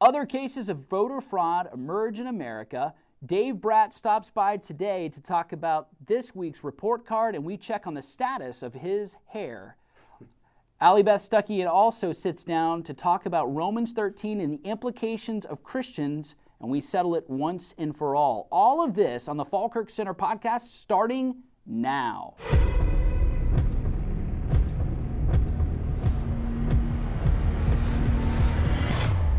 Other cases of voter fraud emerge in America. Dave Bratt stops by today to talk about this week's report card, and we check on the status of his hair. Allie Beth Stuckey also sits down to talk about Romans 13 and the implications of Christians, and we settle it once and for all. All of this on the Falkirk Center podcast starting now.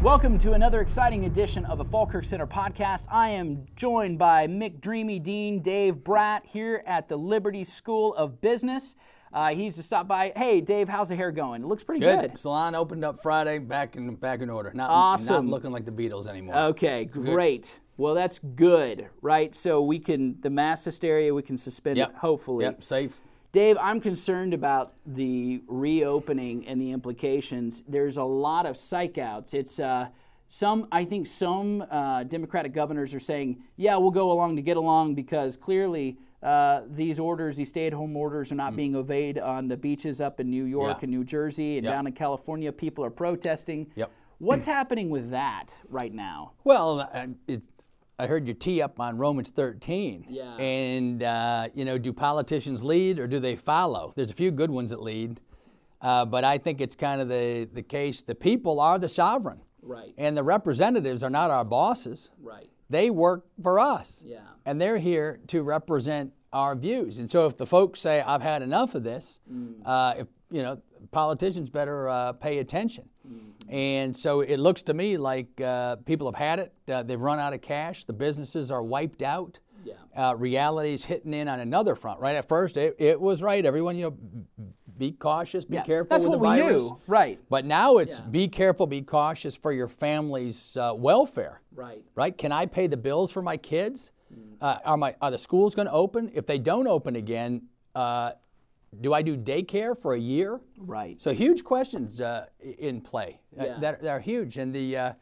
Welcome to another exciting edition of the Falkirk Center podcast. I am joined by McDreamy Dean Dave Bratt here at the Liberty School of Business. Uh, he's to stop by. Hey, Dave, how's the hair going? It looks pretty good. Good. Salon opened up Friday, back in back in order. Not, Awesome. Not looking like the Beatles anymore. Okay, great. Well, that's good, right? So we can the mass hysteria we can suspend Yep. it hopefully. Yep. Safe. Dave, I'm concerned about the reopening and the implications. There's a lot of psych outs. It's uh, some, I think, some uh, Democratic governors are saying, "Yeah, we'll go along to get along," because clearly uh, these orders, these stay-at-home orders, are not being obeyed on the beaches up in New York Mm. Yeah. and New Jersey and Yep. down in California. People are protesting. Yep. What's happening with that right now? Well, I, it, I heard you tee up on Romans 13. Yeah. And uh, you know, do politicians lead or do they follow? There's a few good ones that lead, uh, but I think it's kind of the the case. The people are the sovereign, Right. and the representatives are not our bosses. Right. They work for us. Yeah. And they're here to represent our views. And so if the folks say, I've had enough of this, Mm. uh, if, you know, politicians better uh, pay attention. Mm-hmm. And so it looks to me like uh, people have had it. Uh, they've run out of cash. The businesses are wiped out. Yeah. Uh, reality's hitting in on another front. Right at first, it, it was right. Everyone, you know, be cautious, be Yeah, careful that's with what the we virus. knew. Right. But now it's Yeah. be careful, be cautious for your family's uh, welfare Right. right? Can I pay the bills for my kids? Mm. Uh, are my are the schools going to open? If they don't open again, uh, do I do daycare for a year? Right. So huge questions uh, in play uh, Yeah. that, that are huge, and the uh,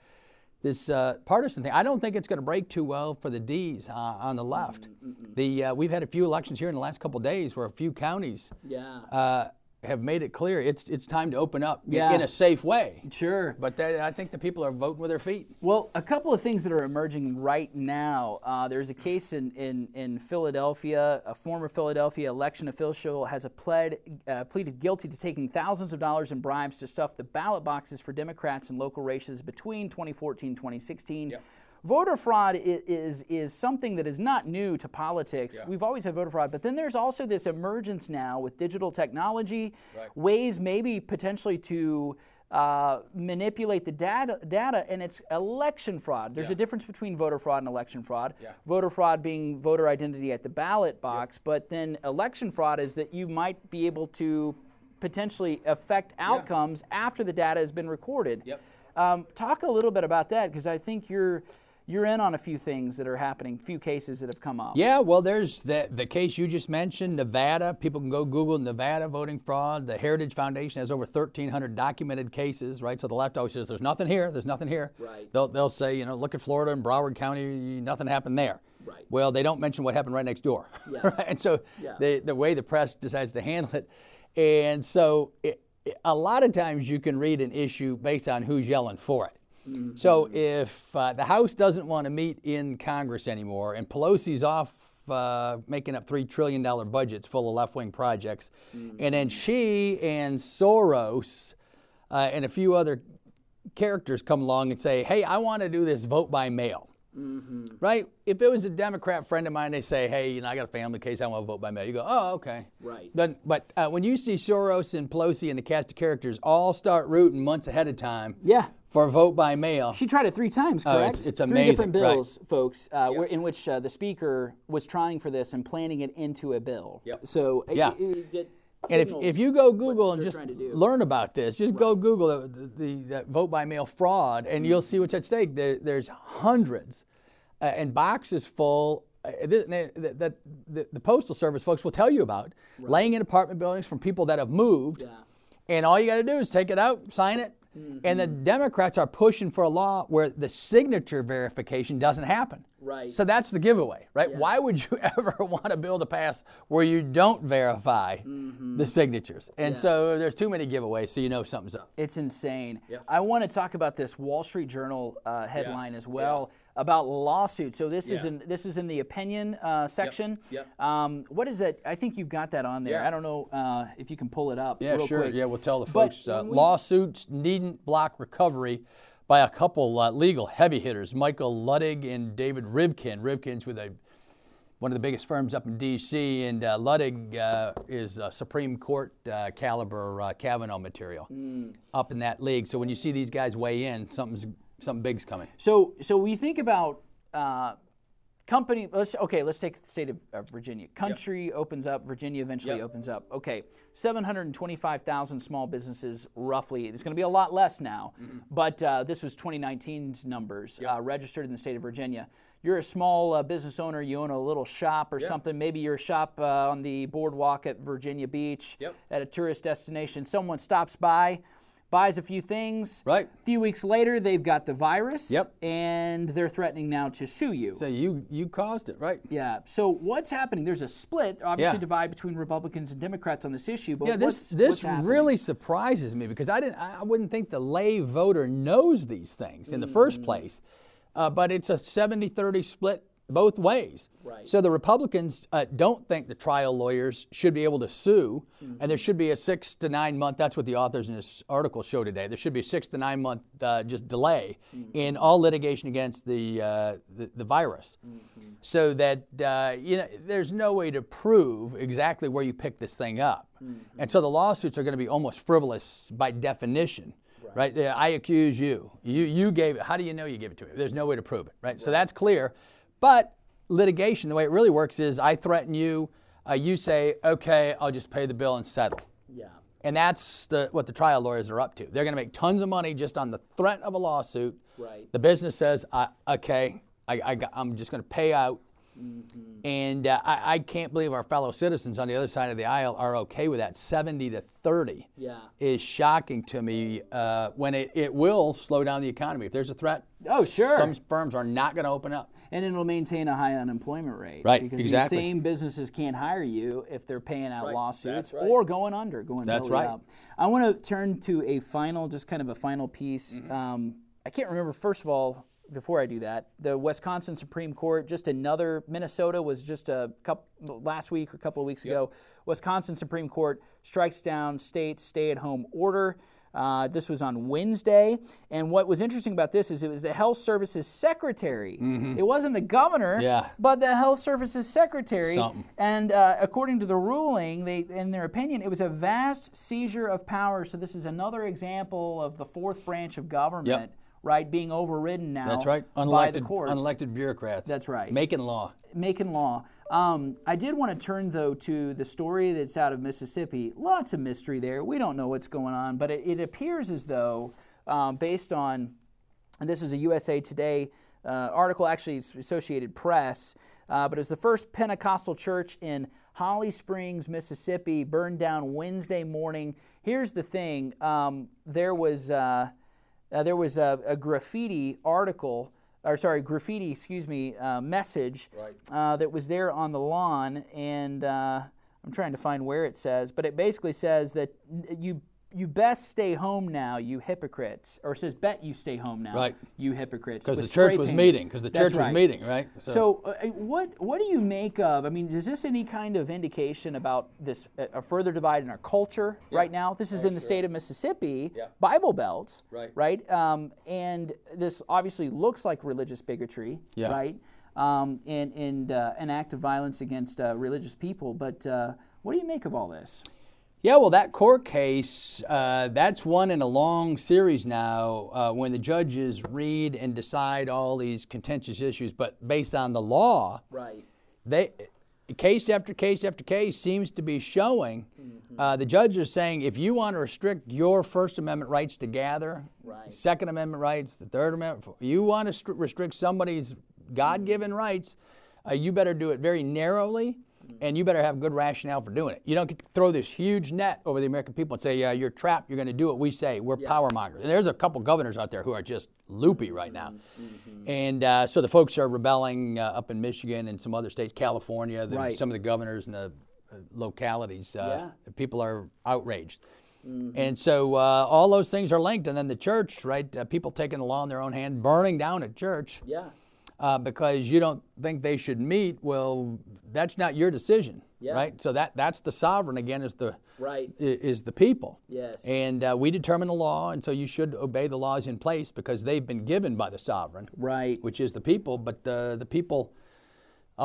this uh, partisan thing. I don't think it's going to break too well for the D's uh, on the left. The uh, we've had a few elections here in the last couple of days where a few counties Yeah. Have made it clear it's it's time to open up Yeah. in a safe way. sure. But they, I think the people are voting with their feet. Well, a couple of things that are emerging right now. Uh, there's a case in, in, in Philadelphia. A former Philadelphia election official has a pled, uh, pleaded guilty to taking thousands of dollars in bribes to stuff the ballot boxes for Democrats in local races between 2014 and 2016. Voter fraud i- is, is something that is not new to politics. We've always had voter fraud, but then there's also this emergence now with digital technology, ways maybe potentially to uh, manipulate the data, data, and it's election fraud. There's a difference between voter fraud and election fraud. Voter fraud being voter identity at the ballot box, but then election fraud is that you might be able to potentially affect outcomes after the data has been recorded. Yep. Um, talk a little bit about that because I think you're you're in on a few things that are happening, few cases that have come up. Yeah, well, there's the, the case you just mentioned, Nevada. People can go Google Nevada voting fraud. The Heritage Foundation has over 1,300 documented cases, right? So the left always says, there's nothing here, there's nothing here. Right. They'll, they'll say, you know, look at Florida and Broward County, nothing happened there. Right. Well, they don't mention what happened right next door. Yeah. right? And so Yeah. the, the way the press decides to handle it. And so it, it- a lot of times you can read an issue based on who's yelling for it. So if uh, the House doesn't want to meet in Congress anymore, and Pelosi's off uh, making up three trillion dollar budgets full of left wing projects, and then she and Soros uh, and a few other characters come along and say, "Hey, I want to do this vote by mail." Right? If it was a Democrat friend of mine, they say, "Hey, you know, I got a family case. I want to vote by mail." You go, "Oh, okay." Right. But, but uh, when you see Soros and Pelosi and the cast of characters all start rooting months ahead of time Yeah. For vote by mail, She tried it three times, Oh, correct? it's- it's Three amazing, different right. bills, folks, uh, where, in which uh, the speaker was trying for this and planning it into a bill. Yep. So Yeah. it- it And if, if you go Google and just trying to do. learn about this, just go Google the, the, the, vote by mail fraud, and you'll see what's at stake. There, there's hundreds uh, and boxes full. Uh, this, that, that the, the postal service folks will tell you about laying in apartment buildings from people that have moved, Yeah. and all you got to do is take it out, sign it, And the Democrats are pushing for a law where the signature verification doesn't happen. Right. So that's the giveaway, right? Why would you ever want a bill to pass where you don't verify the signatures? And so there's too many giveaways, so you know something's up. It's insane. I want to talk about this Wall Street Journal uh, headline as well about lawsuits. So this is in this is in the opinion uh, section. Yep. Um, what is that? I think you've got that on there. Yeah. I don't know uh, if you can pull it up. Yeah, real sure. quick. Yeah, we'll tell the folks. Uh, we- lawsuits needn't block recovery by a couple uh, legal heavy hitters, Michael Luttig and David Rivkin. Rivkin's with a one of the biggest firms up in D.C., and uh, Luttig uh, is a Supreme Court uh, caliber uh, Kavanaugh material Hmm. up in that league. So when you see these guys weigh in, something's something big's coming. So, so we think about uh, company. Let's okay. Let's take the state of, of Virginia. Country opens up. Virginia eventually Yep. opens up. Okay, seven hundred twenty-five thousand small businesses, roughly. It's going to be a lot less now, but uh, this was 2019's numbers uh, registered in the state of Virginia. You're a small uh, business owner. You own a little shop or something. Maybe you're a shop uh, on the boardwalk at Virginia Beach Yep. at a tourist destination. Someone stops by, buys a few things. Right. A few weeks later, they've got the virus. Yep. And they're threatening now to sue you. So you you caused it, right? yeah. So what's happening? There's a split, obviously, Yeah. divide between Republicans and Democrats on this issue. But Yeah, this this really surprises me because I didn't I wouldn't think the lay voter knows these things in the Mm. first place. Uh, but it's a 70-30 split both ways. Right. So the Republicans uh, don't think the trial lawyers should be able to sue, Mm-hmm. and there should be a six to nine month. That's what the authors in this article show today. There should be a six to nine month uh, just delay Mm-hmm. in all litigation against the uh, the, the virus, Mm-hmm. so that uh, you know there's no way to prove exactly where you picked this thing up, Mm-hmm. and so the lawsuits are going to be almost frivolous by definition. Right. I accuse you. You you gave it. How do you know you gave it to me? There's no way to prove it. Right. So that's clear. But litigation, the way it really works is I threaten you. Uh, you say, okay, I'll just pay the bill and settle. Yeah. And that's the, what the trial lawyers are up to. They're going to make tons of money just on the threat of a lawsuit. Right. The business says, I, okay, I, I I'm just going to pay out. And uh, I, I can't believe our fellow citizens on the other side of the aisle are okay with that. 70 to 30 Yeah. is shocking to me uh, when it, it will slow down the economy. If there's a threat, Oh, sure. some firms are not going to open up. And it'll maintain a high unemployment rate. Right, Because exactly. these same businesses can't hire you if they're paying out Right, lawsuits right. or going under, going That's belly right. up. I want to turn to a final, just kind of a final piece. Mm-hmm. Um, I can't remember, first of all, before I do that, the Wisconsin Supreme Court, just another, Minnesota was just a couple, last week or a couple of weeks ago. Wisconsin Supreme Court strikes down state's stay at home order. Uh, this was on Wednesday. And what was interesting about this is it was the Health Services Secretary. It wasn't the governor, Mm-hmm. Yeah. but the Health Services Secretary. Something. And uh, according to the ruling, they, in their opinion, it was a vast seizure of power. So this is another example of the fourth branch of government, right, being overridden now That's right. by the Unelected, courts. unelected bureaucrats. That's right. Making law. Making law. Um, I did want to turn though to the story that's out of Mississippi. Lots of mystery there. We don't know what's going on, but it, it appears as though, um, based on, and this is a USA Today uh, article, actually it's Associated Press, uh, but it's the first Pentecostal church in Holly Springs, Mississippi, burned down Wednesday morning. Here's the thing: um, there was. Uh, uh, there was a, a graffiti article, or sorry, graffiti, excuse me, uh, message uh, that was there on the lawn, and uh, I'm trying to find where it says, but it basically says that you you best stay home now, you hypocrites, or it says bet you stay home now, Right. you hypocrites, Because the church spray was painted. meeting. Because the That's church was meeting, right? So, uh, what what do you make of? I mean, is this any kind of indication about this uh, a further divide in our culture right now? This is in the state of Mississippi, Yeah. Bible Belt, Right. Right, um, and this obviously looks like religious bigotry, Yeah. right? Um, and and uh, an act of violence against uh, religious people. But uh, what do you make of all this? Yeah, well, that court case, uh, that's one in a long series now uh, when the judges read and decide all these contentious issues, but based on the law, Right. they case after case after case seems to be showing uh, the judges are saying if you want to restrict your First Amendment rights to gather, Right. Second Amendment rights, the Third Amendment, you want to stri- restrict somebody's God-given rights, uh, you better do it very narrowly and you better have good rationale for doing it. You don't get to throw this huge net over the American people and say, "Yeah, you're trapped. You're going to do what we say. We're power mongers." And there's a couple governors out there who are just loopy right now, and uh, so the folks are rebelling uh, up in Michigan and some other states, California. The, Right. Some of the governors and the uh, localities, uh, people are outraged. And so uh, all those things are linked. And then the church, right? Uh, people taking the law in their own hand, burning down a church Yeah. Uh, because you don't think they should meet. Well, that's not your decision, Yeah. right? So that that's the sovereign again is the Right. is the people. Yes. And uh, we determine the law, and so you should obey the laws in place because they've been given by the sovereign, Right. which is the people. But the the people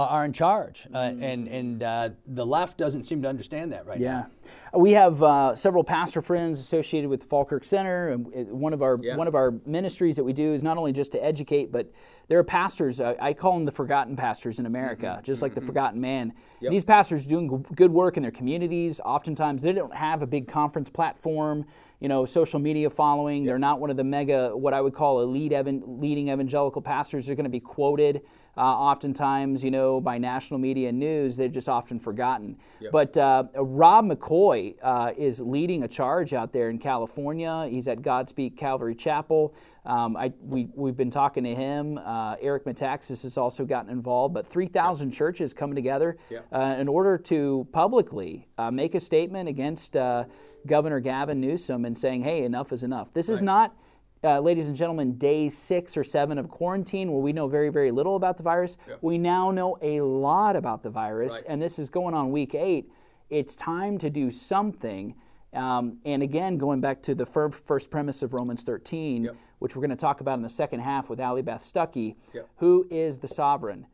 are in charge, uh, Mm. and and uh, the left doesn't seem to understand that right now. Yeah, we have uh, several pastor friends associated with Falkirk Center, and one of our Yeah. one of our ministries that we do is not only just to educate, but there are pastors. Uh, I call them the forgotten pastors in America, Mm-hmm. just like the forgotten man. These pastors are doing good work in their communities. Oftentimes, they don't have a big conference platform, you know, social media following. They're not one of the mega, what I would call elite evan- leading evangelical pastors. They're going to be quoted uh, oftentimes, you know, by national media news. They're just often forgotten. But uh, Rob McCoy uh, is leading a charge out there in California. He's at Godspeak Calvary Chapel. Um, I, we, we've been talking to him. Uh, Eric Metaxas has also gotten involved, but 3,000 churches coming together uh, in order to publicly uh, make a statement against uh, Governor Gavin Newsom and saying, hey, enough is enough. This is not uh, ladies and gentlemen, day six or seven of quarantine, where we know very, very little about the virus. We now know a lot about the virus, and this is going on week eight. It's time to do something. Um, and again, going back to the fir- first premise of Romans 13, which we're going to talk about in the second half with Allie Beth Stuckey, who is the sovereign?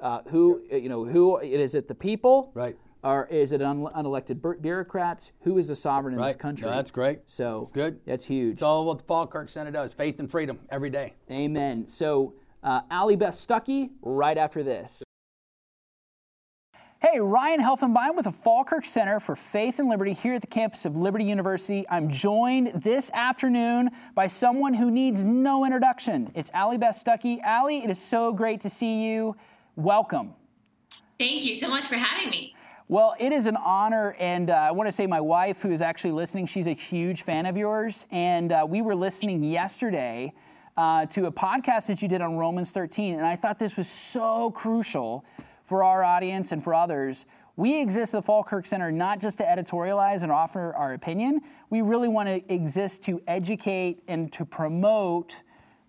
Uh, who you know? Who is it? The people, Right. Or is it un- unelected bu- bureaucrats? Who is the sovereign in this Right. country? No, that's great. So good. That's huge. It's all what the Falkirk Center does: faith and freedom every day. Amen. So, uh, Allie Beth Stuckey, right after this. Hey, Ryan Helfenbein with the Falkirk Center for Faith and Liberty here at the campus of Liberty University. I'm joined this afternoon by someone who needs no introduction. It's Allie Beth Stuckey. Allie, it is so great to see you. Welcome. Thank you so much for having me. Well, it is an honor, and uh, I want to say my wife, who is actually listening, she's a huge fan of yours, and uh, we were listening yesterday uh, to a podcast that you did on Romans 13, and I thought this was so crucial for our audience and for others. We exist at the Falkirk Center not just to editorialize and offer our opinion. We really want to exist to educate and to promote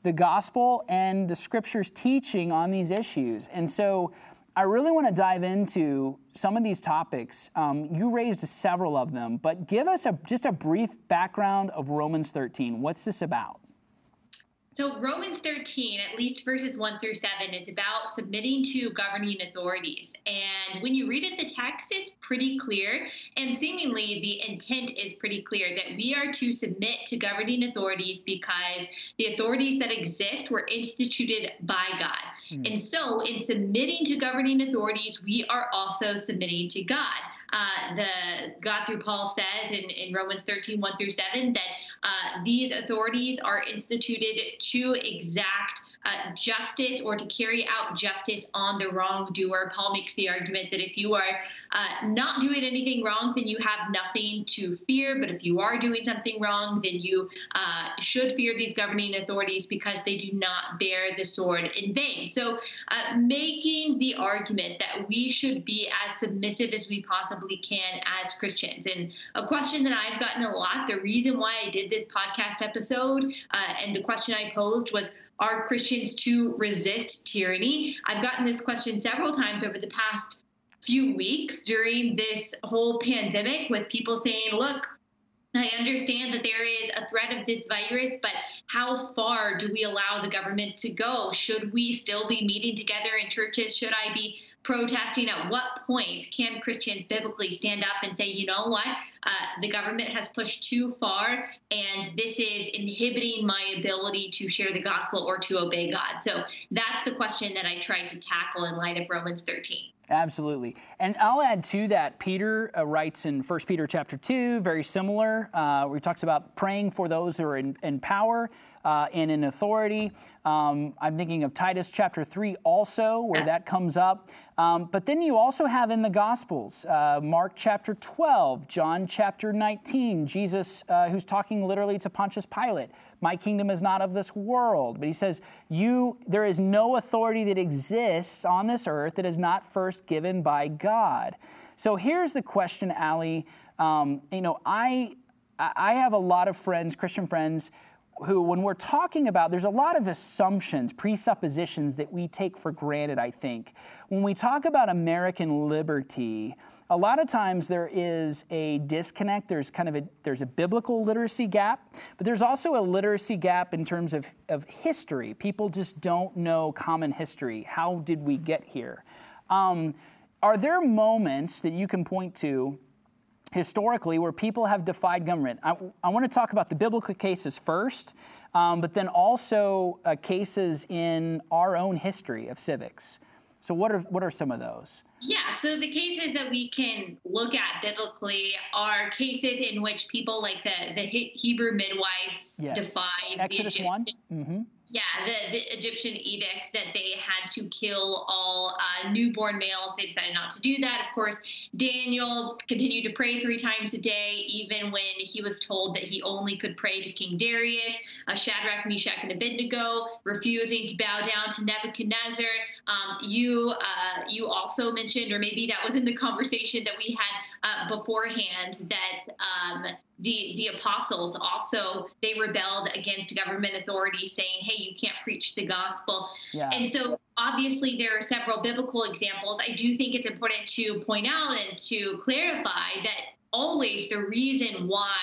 the gospel and the scriptures teaching on these issues. And so I really want to dive into some of these topics. Um, you raised several of them, but give us a, just a brief background of Romans 13. What's this about? So, Romans 13, at least verses 1 through 7, it's about submitting to governing authorities. And when you read it, the text is pretty clear, and seemingly the intent is pretty clear that we are to submit to governing authorities because the authorities that exist were instituted by God. Hmm. And so, in submitting to governing authorities, we are also submitting to God. Uh, the God through Paul says in, in Romans 13, 1 through 7, that uh, these authorities are instituted to exact uh, justice or to carry out justice on the wrongdoer. Paul makes the argument that if you are uh, not doing anything wrong, then you have nothing to fear. But if you are doing something wrong, then you uh, should fear these governing authorities because they do not bear the sword in vain. So, uh, making the argument that we should be as submissive as we possibly can as Christians. And a question that I've gotten a lot, the reason why I did this podcast episode, uh, and the question I posed was, are Christians to resist tyranny? I've gotten this question several times over the past few weeks during this whole pandemic with people saying, look, I understand that there is a threat of this virus, but how far do we allow the government to go? Should we still be meeting together in churches? Should I be protesting? At what point can Christians biblically stand up and say, you know what? Uh, the government has pushed too far, and this is inhibiting my ability to share the gospel or to obey God. So that's the question that I tried to tackle in light of Romans 13. Absolutely. And I'll add to that, Peter uh, writes in 1 Peter chapter 2, very similar, uh, where he talks about praying for those who are in, in power. uh, and in authority. Um, I'm thinking of Titus chapter 3 also, where that comes up. Um, but then you also have in the Gospels, uh, Mark chapter 12, John chapter 19, Jesus uh, who's talking literally to Pontius Pilate. My kingdom is not of this world. But he says, you, there is no authority that exists on this earth that is not first given by God. So here's the question, Allie. Um, you know, I, I have a lot of friends, Christian friends, who, when we're talking about, there's a lot of assumptions, presuppositions that we take for granted, I think. When we talk about American liberty, a lot of times there is a disconnect. There's kind of a, there's a biblical literacy gap, but there's also a literacy gap in terms of, of history. People just don't know common history. How did we get here? Um, are there moments that you can point to historically where people have defied government. I, I want to talk about the biblical cases first, um, but then also uh, cases in our own history of civics. So, what are, what are some of those? Yeah, so the cases that we can look at biblically are cases in which people like the, the Hebrew midwives yes. defied Exodus the 1. Mm-hmm. Yeah, the, the Egyptian edict that they had to kill all uh, newborn males. They decided not to do that. Of course, Daniel continued to pray three times a day, even when he was told that he only could pray to King Darius. Uh, Shadrach, Meshach, and Abednego refusing to bow down to Nebuchadnezzar. Um, you uh, you also mentioned, or maybe that was in the conversation that we had uh, beforehand, that um, the the apostles also they rebelled against government authority saying hey you can't preach the gospel yeah. and so obviously there are several biblical examples i do think it's important to point out and to clarify that always the reason why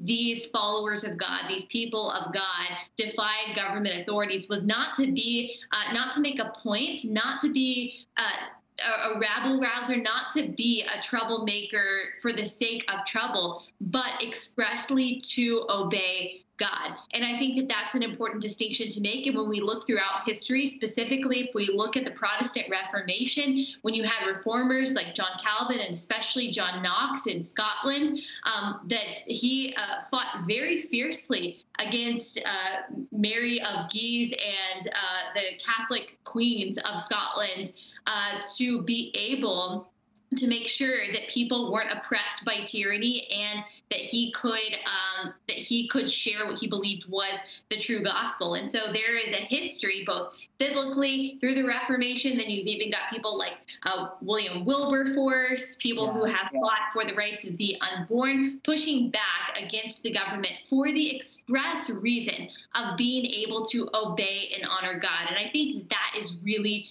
these followers of God, these people of God, defied government authorities was not to be, uh, not to make a point, not to be uh, a, rabble rouser, not to be a troublemaker for the sake of trouble, but expressly to obey God. And I think that that's an important distinction to make. And when we look throughout history, specifically if we look at the Protestant Reformation, when you had reformers like John Calvin and especially John Knox in Scotland, um, that he uh, fought very fiercely against uh, Mary of Guise and uh, the Catholic queens of Scotland uh, to be able to make sure that people weren't oppressed by tyranny and that he could um, that he could share what he believed was the true gospel. And so there is a history, both biblically through the Reformation. Then you've even got people like uh, William Wilberforce, people yeah, who have yeah. fought for the rights of the unborn, pushing back against the government for the express reason of being able to obey and honor God. And I think that is really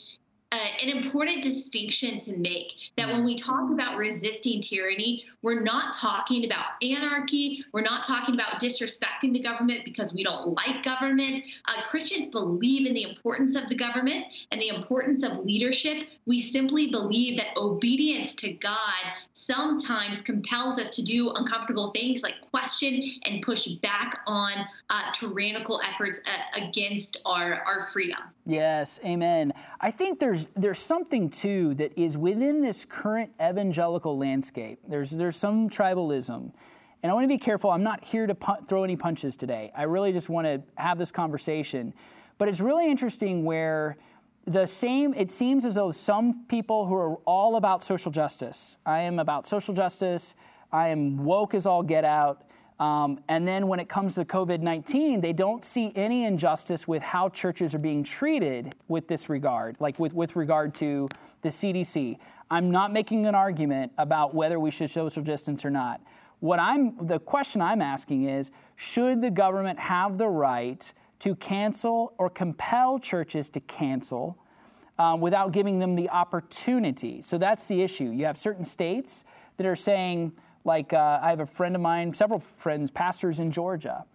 uh, an important distinction to make that when we talk about resisting tyranny, we're not talking about anarchy. We're not talking about disrespecting the government because we don't like government. Uh, Christians believe in the importance of the government and the importance of leadership. We simply believe that obedience to God sometimes compels us to do uncomfortable things like question and push back on uh, tyrannical efforts uh, against our, our freedom. Yes, amen. I think there's there's something too that is within this current evangelical landscape. There's there's some tribalism. And I want to be careful. I'm not here to pu- throw any punches today. I really just want to have this conversation. But it's really interesting where the same, it seems as though some people who are all about social justice, I am about social justice, I am woke as all get out, um, and then when it comes to COVID 19, they don't see any injustice with how churches are being treated with this regard, like with, with regard to the CDC. I'm not making an argument about whether we should social distance or not. What I'm, the question I'm asking is should the government have the right to cancel or compel churches to cancel um, without giving them the opportunity? So that's the issue. You have certain states that are saying, like, uh, I have a friend of mine, several friends, pastors in Georgia.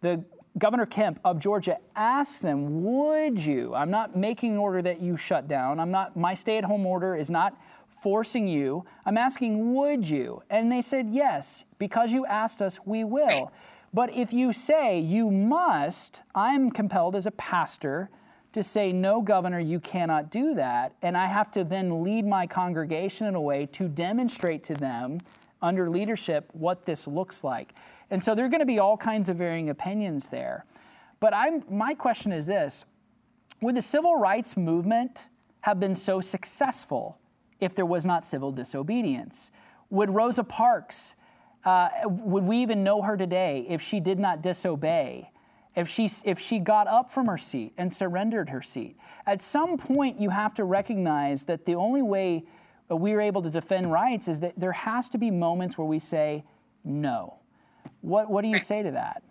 The Governor Kemp of Georgia asked them, Would you? I'm not making an order that you shut down. I'm not, my stay at home order is not forcing you. I'm asking, Would you? And they said, Yes, because you asked us, we will. But if you say you must, I'm compelled as a pastor to say, No, Governor, you cannot do that. And I have to then lead my congregation in a way to demonstrate to them under leadership what this looks like. And so there are going to be all kinds of varying opinions there. But I'm my question is this: Would the civil rights movement have been so successful if there was not civil disobedience? Would Rosa Parks, uh, would we even know her today if she did not disobey? If she, if she got up from her seat and surrendered her seat? At some point, you have to recognize that the only way we're able to defend rights is that there has to be moments where we say no. What, what do you right. say to that?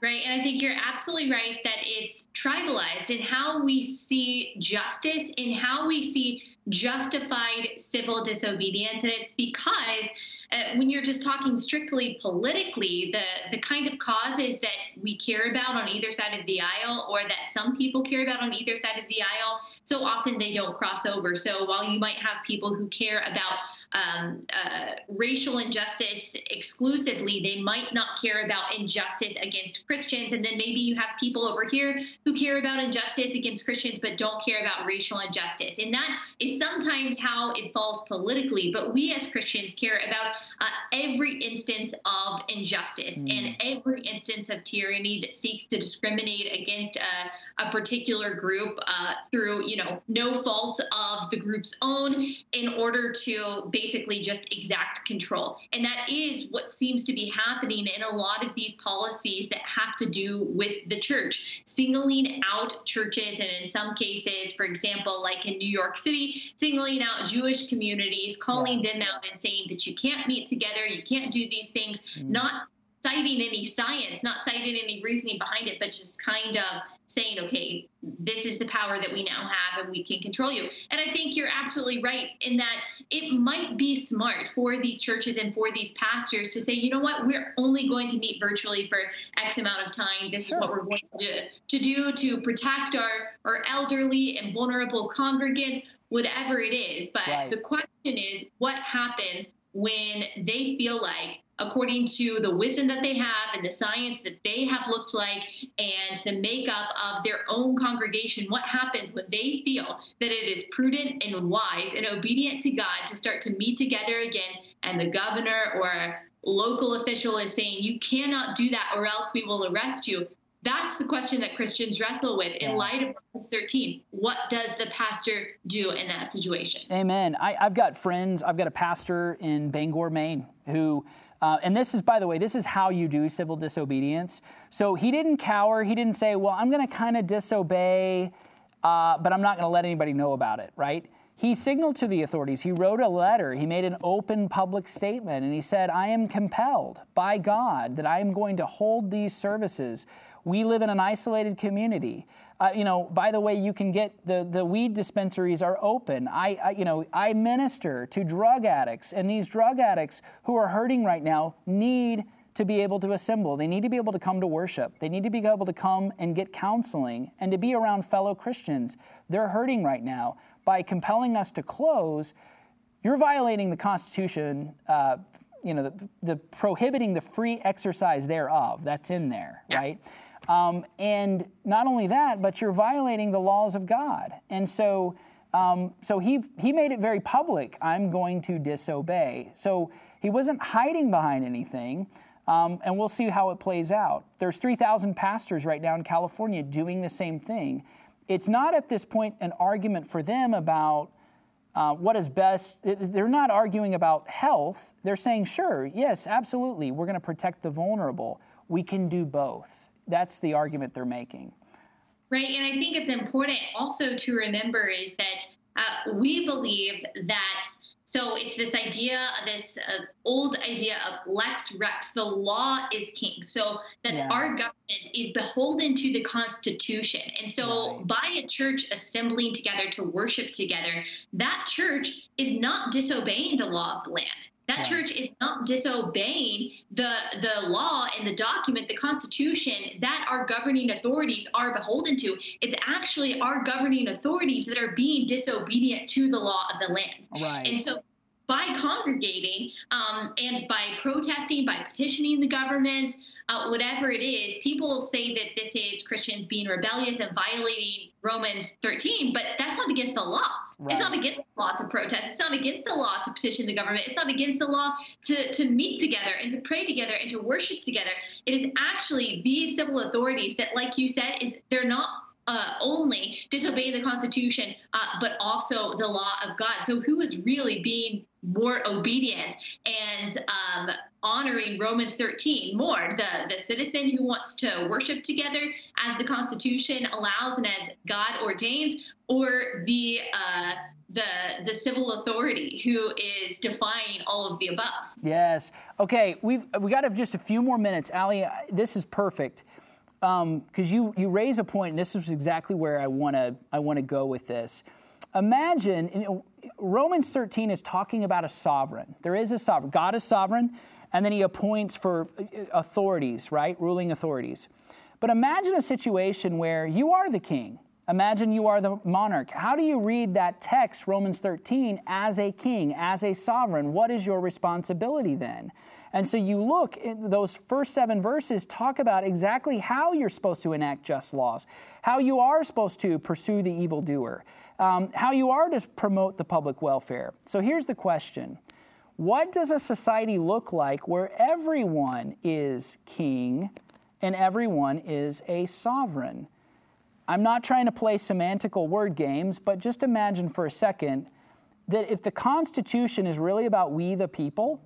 Right. And I think you're absolutely right that it's tribalized in how we see justice, in how we see justified civil disobedience. And it's because uh, when you're just talking strictly politically, the, the kind of causes that we care about on either side of the aisle or that some people care about on either side of the aisle, so often they don't cross over. So while you might have people who care about um, uh, racial injustice exclusively, they might not care about injustice against Christians. And then maybe you have people over here who care about injustice against Christians but don't care about racial injustice. And that is sometimes how it falls politically. But we as Christians care about uh, every instance of injustice mm. and every instance of tyranny that seeks to discriminate against a, a particular group uh, through, you know, no fault of the group's own in order to basically just exact control. And that is what seems to be happening in a lot of these policies that have to do with the church, singling out churches, and in some cases, for example, like in New York City, singling out Jewish communities, calling them out and saying that you can't meet together, you can't do these things, mm. not citing any science, not citing any reasoning behind it, but just kind of saying, okay, this is the power that we now have and we can control you. And I think you're absolutely right in that it might be smart for these churches and for these pastors to say, you know what, we're only going to meet virtually for X amount of time. This sure. is what we're going to, to do to protect our, our elderly and vulnerable congregants, whatever it is. But right. the question is, what happens when they feel like according to the wisdom that they have and the science that they have looked like and the makeup of their own congregation, what happens when they feel that it is prudent and wise and obedient to God to start to meet together again, and the governor or local official is saying, You cannot do that or else we will arrest you. That's the question that Christians wrestle with in light of Romans 13. What does the pastor do in that situation? Amen. I, have got friends, I've got a pastor in Bangor, Maine, who uh, and this is, by the way, this is how you do civil disobedience. So he didn't cower. He didn't say, well, I'm going to kind of disobey, uh, but I'm not going to let anybody know about it, right? He signaled to the authorities. He wrote a letter. He made an open public statement, and he said, I am compelled by God that I am going to hold these services. We live in an isolated community. Uh, you know, by the way, you can get the, the weed dispensaries are open. I, I, you know, I minister to drug addicts, and these drug addicts who are hurting right now need to be able to assemble. They need to be able to come to worship. They need to be able to come and get counseling and to be around fellow Christians. They're hurting right now. By compelling us to close, you're violating the Constitution. Uh, you know, the, the, prohibiting the free exercise thereof. That's in there, yeah. right? Um, and not only that, but you're violating the laws of God. And so, um, so he, he made it very public I'm going to disobey. So he wasn't hiding behind anything. Um, and we'll see how it plays out. There's 3,000 pastors right now in California doing the same thing. It's not at this point an argument for them about uh, what is best. They're not arguing about health. They're saying, sure, yes, absolutely, we're going to protect the vulnerable. We can do both that's the argument they're making. Right, and I think it's important also to remember is that uh, we believe that. So it's this idea, this uh, old idea of lex rex, the law is king. So that yeah. our government is beholden to the Constitution. And so right. by a church assembling together to worship together, that church is not disobeying the law of the land. That church is not disobeying the the law and the document, the Constitution that our governing authorities are beholden to. It's actually our governing authorities that are being disobedient to the law of the land. Right. And so by congregating um, and by protesting, by petitioning the government, uh, whatever it is, people say that this is Christians being rebellious and violating Romans 13, but that's not against the law. Right. It's not against the law to protest. It's not against the law to petition the government. It's not against the law to, to meet together and to pray together and to worship together. It is actually these civil authorities that, like you said, is they're not uh, only disobey the Constitution, uh, but also the law of God. So who is really being more obedient and um, honoring Romans 13 more? The, the citizen who wants to worship together as the Constitution allows and as God ordains, or the uh, the the civil authority who is defying all of the above. Yes. Okay. We've we got just a few more minutes, Allie. This is perfect because um, you you raise a point, and this is exactly where I want to I want to go with this. Imagine you know, Romans 13 is talking about a sovereign. There is a sovereign. God is sovereign, and then He appoints for uh, authorities, right, ruling authorities. But imagine a situation where you are the king. Imagine you are the monarch. How do you read that text, Romans 13, as a king, as a sovereign? What is your responsibility then? And so you look, in those first seven verses talk about exactly how you're supposed to enact just laws, how you are supposed to pursue the evildoer, um, how you are to promote the public welfare. So here's the question What does a society look like where everyone is king and everyone is a sovereign? I'm not trying to play semantical word games, but just imagine for a second that if the Constitution is really about we the people,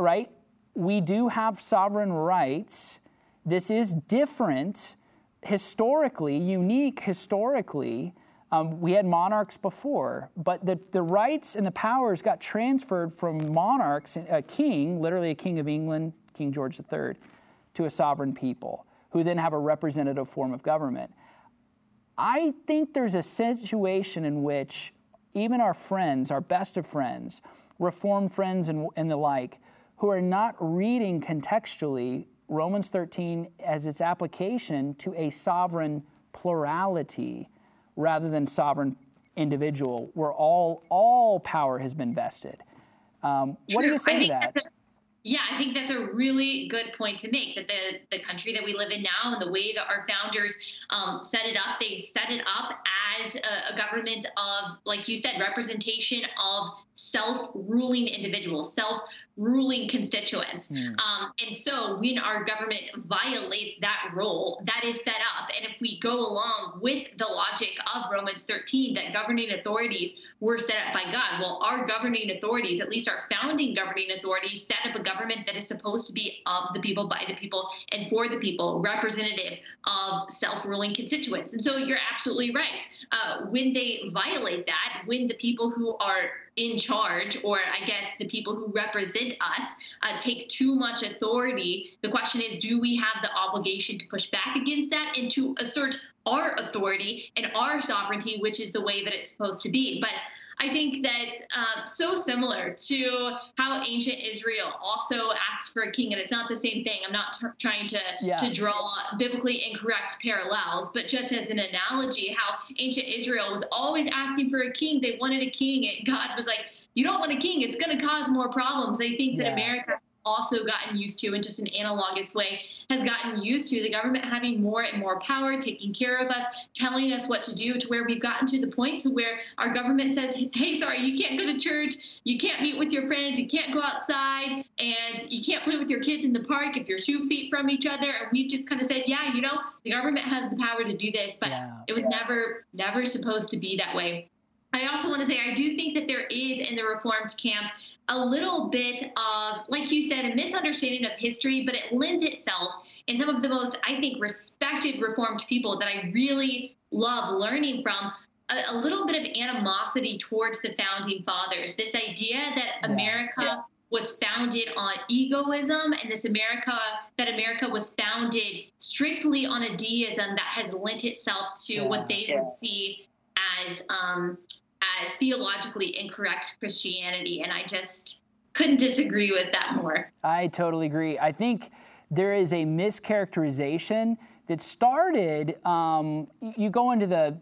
right? We do have sovereign rights. This is different historically, unique historically. Um, we had monarchs before, but the, the rights and the powers got transferred from monarchs, a king, literally a king of England, King George III, to a sovereign people who then have a representative form of government. I think there's a situation in which even our friends, our best of friends, reformed friends and, and the like, who are not reading contextually Romans 13 as its application to a sovereign plurality rather than sovereign individual where all all power has been vested. Um, what do you say to that? Yeah, I think that's a really good point to make. That the the country that we live in now and the way that our founders um, set it up, they set it up as a, a government of, like you said, representation of self-ruling individuals, self ruling constituents. Mm. Um, and so when our government violates that role, that is set up. And if we go along with the logic of Romans 13, that governing authorities were set up by God, well, our governing authorities, at least our founding governing authorities, set up a government that is supposed to be of the people, by the people, and for the people, representative of self ruling constituents. And so you're absolutely right. Uh, when they violate that, when the people who are in charge, or I guess the people who represent us, uh, take too much authority. The question is, do we have the obligation to push back against that and to assert our authority and our sovereignty, which is the way that it's supposed to be? But I think that uh, so similar to how ancient Israel also asked for a king, and it's not the same thing. I'm not t- trying to yeah. to draw biblically incorrect parallels, but just as an analogy, how ancient Israel was always asking for a king. They wanted a king, and God was like, "You don't want a king. It's going to cause more problems." I think that yeah. America also gotten used to in just an analogous way has gotten used to the government having more and more power taking care of us telling us what to do to where we've gotten to the point to where our government says hey sorry you can't go to church. You can't meet with your friends. You can't go outside. And you can't play with your kids in the park if you're two feet from each other. And we've just kind of said yeah you know the government has the power to do this. But yeah. it was never never supposed to be that way. I also want to say I do think that there is in the Reformed camp a little bit of, like you said, a misunderstanding of history, but it lends itself in some of the most, I think, respected Reformed people that I really love learning from. A, little bit of animosity towards the founding fathers. This idea that yeah. America yeah. was founded on egoism, and this America that America was founded strictly on a deism that has lent itself to yeah. what they would see as um, as theologically incorrect Christianity. And I just couldn't disagree with that more. I totally agree. I think there is a mischaracterization that started, um, you go into the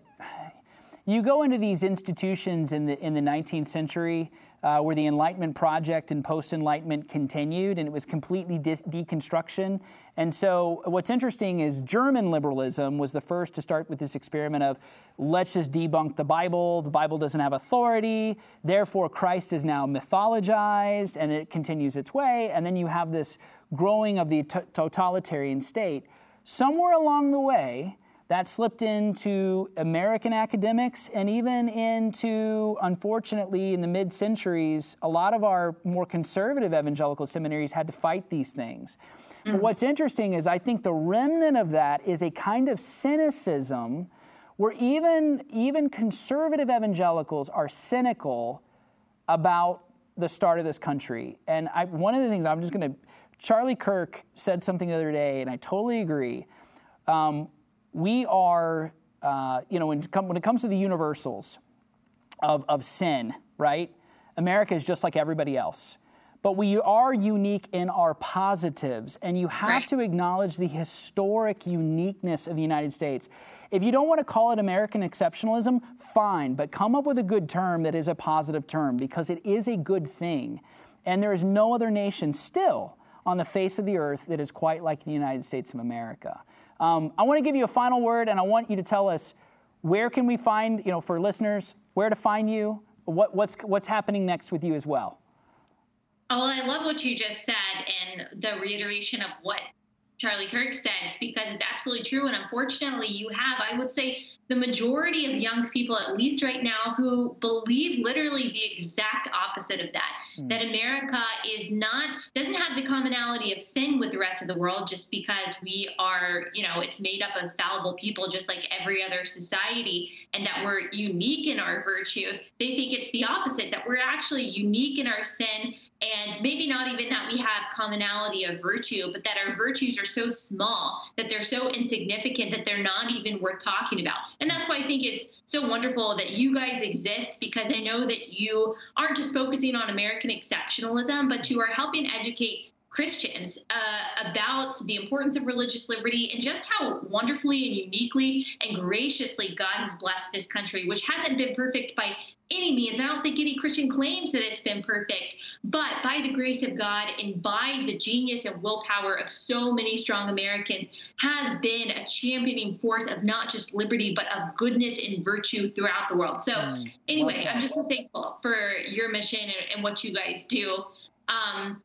you go into these institutions in the in the 19th century uh, where the Enlightenment project and post-Enlightenment continued, and it was completely de- deconstruction. And so, what's interesting is German liberalism was the first to start with this experiment of let's just debunk the Bible. The Bible doesn't have authority, therefore Christ is now mythologized, and it continues its way. And then you have this growing of the t- totalitarian state. Somewhere along the way, that slipped into American academics and even into, unfortunately, in the mid centuries, a lot of our more conservative evangelical seminaries had to fight these things. Mm-hmm. But what's interesting is I think the remnant of that is a kind of cynicism where even, even conservative evangelicals are cynical about the start of this country. And I, one of the things I'm just going to, Charlie Kirk said something the other day, and I totally agree. Um, we are, uh, you know, when, when it comes to the universals of, of sin, right? America is just like everybody else. But we are unique in our positives, and you have to acknowledge the historic uniqueness of the United States. If you don't want to call it American exceptionalism, fine, but come up with a good term that is a positive term because it is a good thing. And there is no other nation still on the face of the earth that is quite like the United States of America. Um, I want to give you a final word, and I want you to tell us where can we find, you know, for listeners, where to find you, what, what's, what's happening next with you as well. Oh, I love what you just said and the reiteration of what Charlie Kirk said because it's absolutely true. And unfortunately, you have, I would say, the majority of young people, at least right now, who believe literally the exact opposite of that. Mm. That America is not, doesn't have the commonality of sin with the rest of the world just because we are, you know, it's made up of fallible people just like every other society, and that we're unique in our virtues. They think it's the opposite, that we're actually unique in our sin and maybe not even that we have commonality of virtue, but that our virtues are so small that they're so insignificant that they're not even worth talking about. And that's why I think it's so wonderful that you guys exist because I know that you aren't just focusing on American exceptionalism, but you are helping educate Christians uh, about the importance of religious liberty and just how wonderfully and uniquely and graciously God has blessed this country, which hasn't been perfect by any means. I don't think any Christian claims that it's been perfect, but by the grace of God and by the genius and willpower of so many strong Americans, has been a championing force of not just liberty, but of goodness and virtue throughout the world. So, mm, anyway, well I'm just so thankful for your mission and, and what you guys do. Um,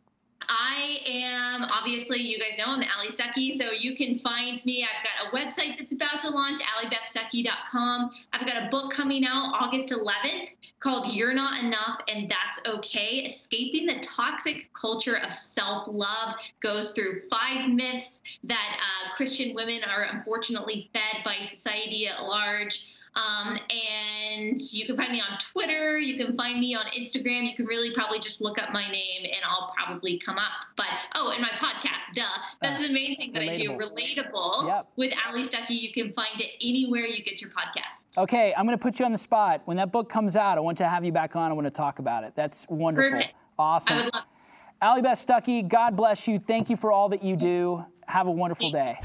I am obviously, you guys know I'm Allie Stuckey, so you can find me. I've got a website that's about to launch, alliebethstuckey.com. I've got a book coming out August 11th called You're Not Enough and That's Okay Escaping the Toxic Culture of Self Love. Goes through five myths that uh, Christian women are unfortunately fed by society at large. Um, and you can find me on Twitter. You can find me on Instagram. You can really probably just look up my name and I'll probably come up. But oh, and my podcast, duh. That's uh, the main thing that relatable. I do. Relatable yep. with Allie Stuckey. You can find it anywhere you get your podcasts. Okay, I'm going to put you on the spot. When that book comes out, I want to have you back on. I want to talk about it. That's wonderful. Perfect. Awesome. I would love. Allie Beth Stuckey, God bless you. Thank you for all that you do. Have a wonderful day.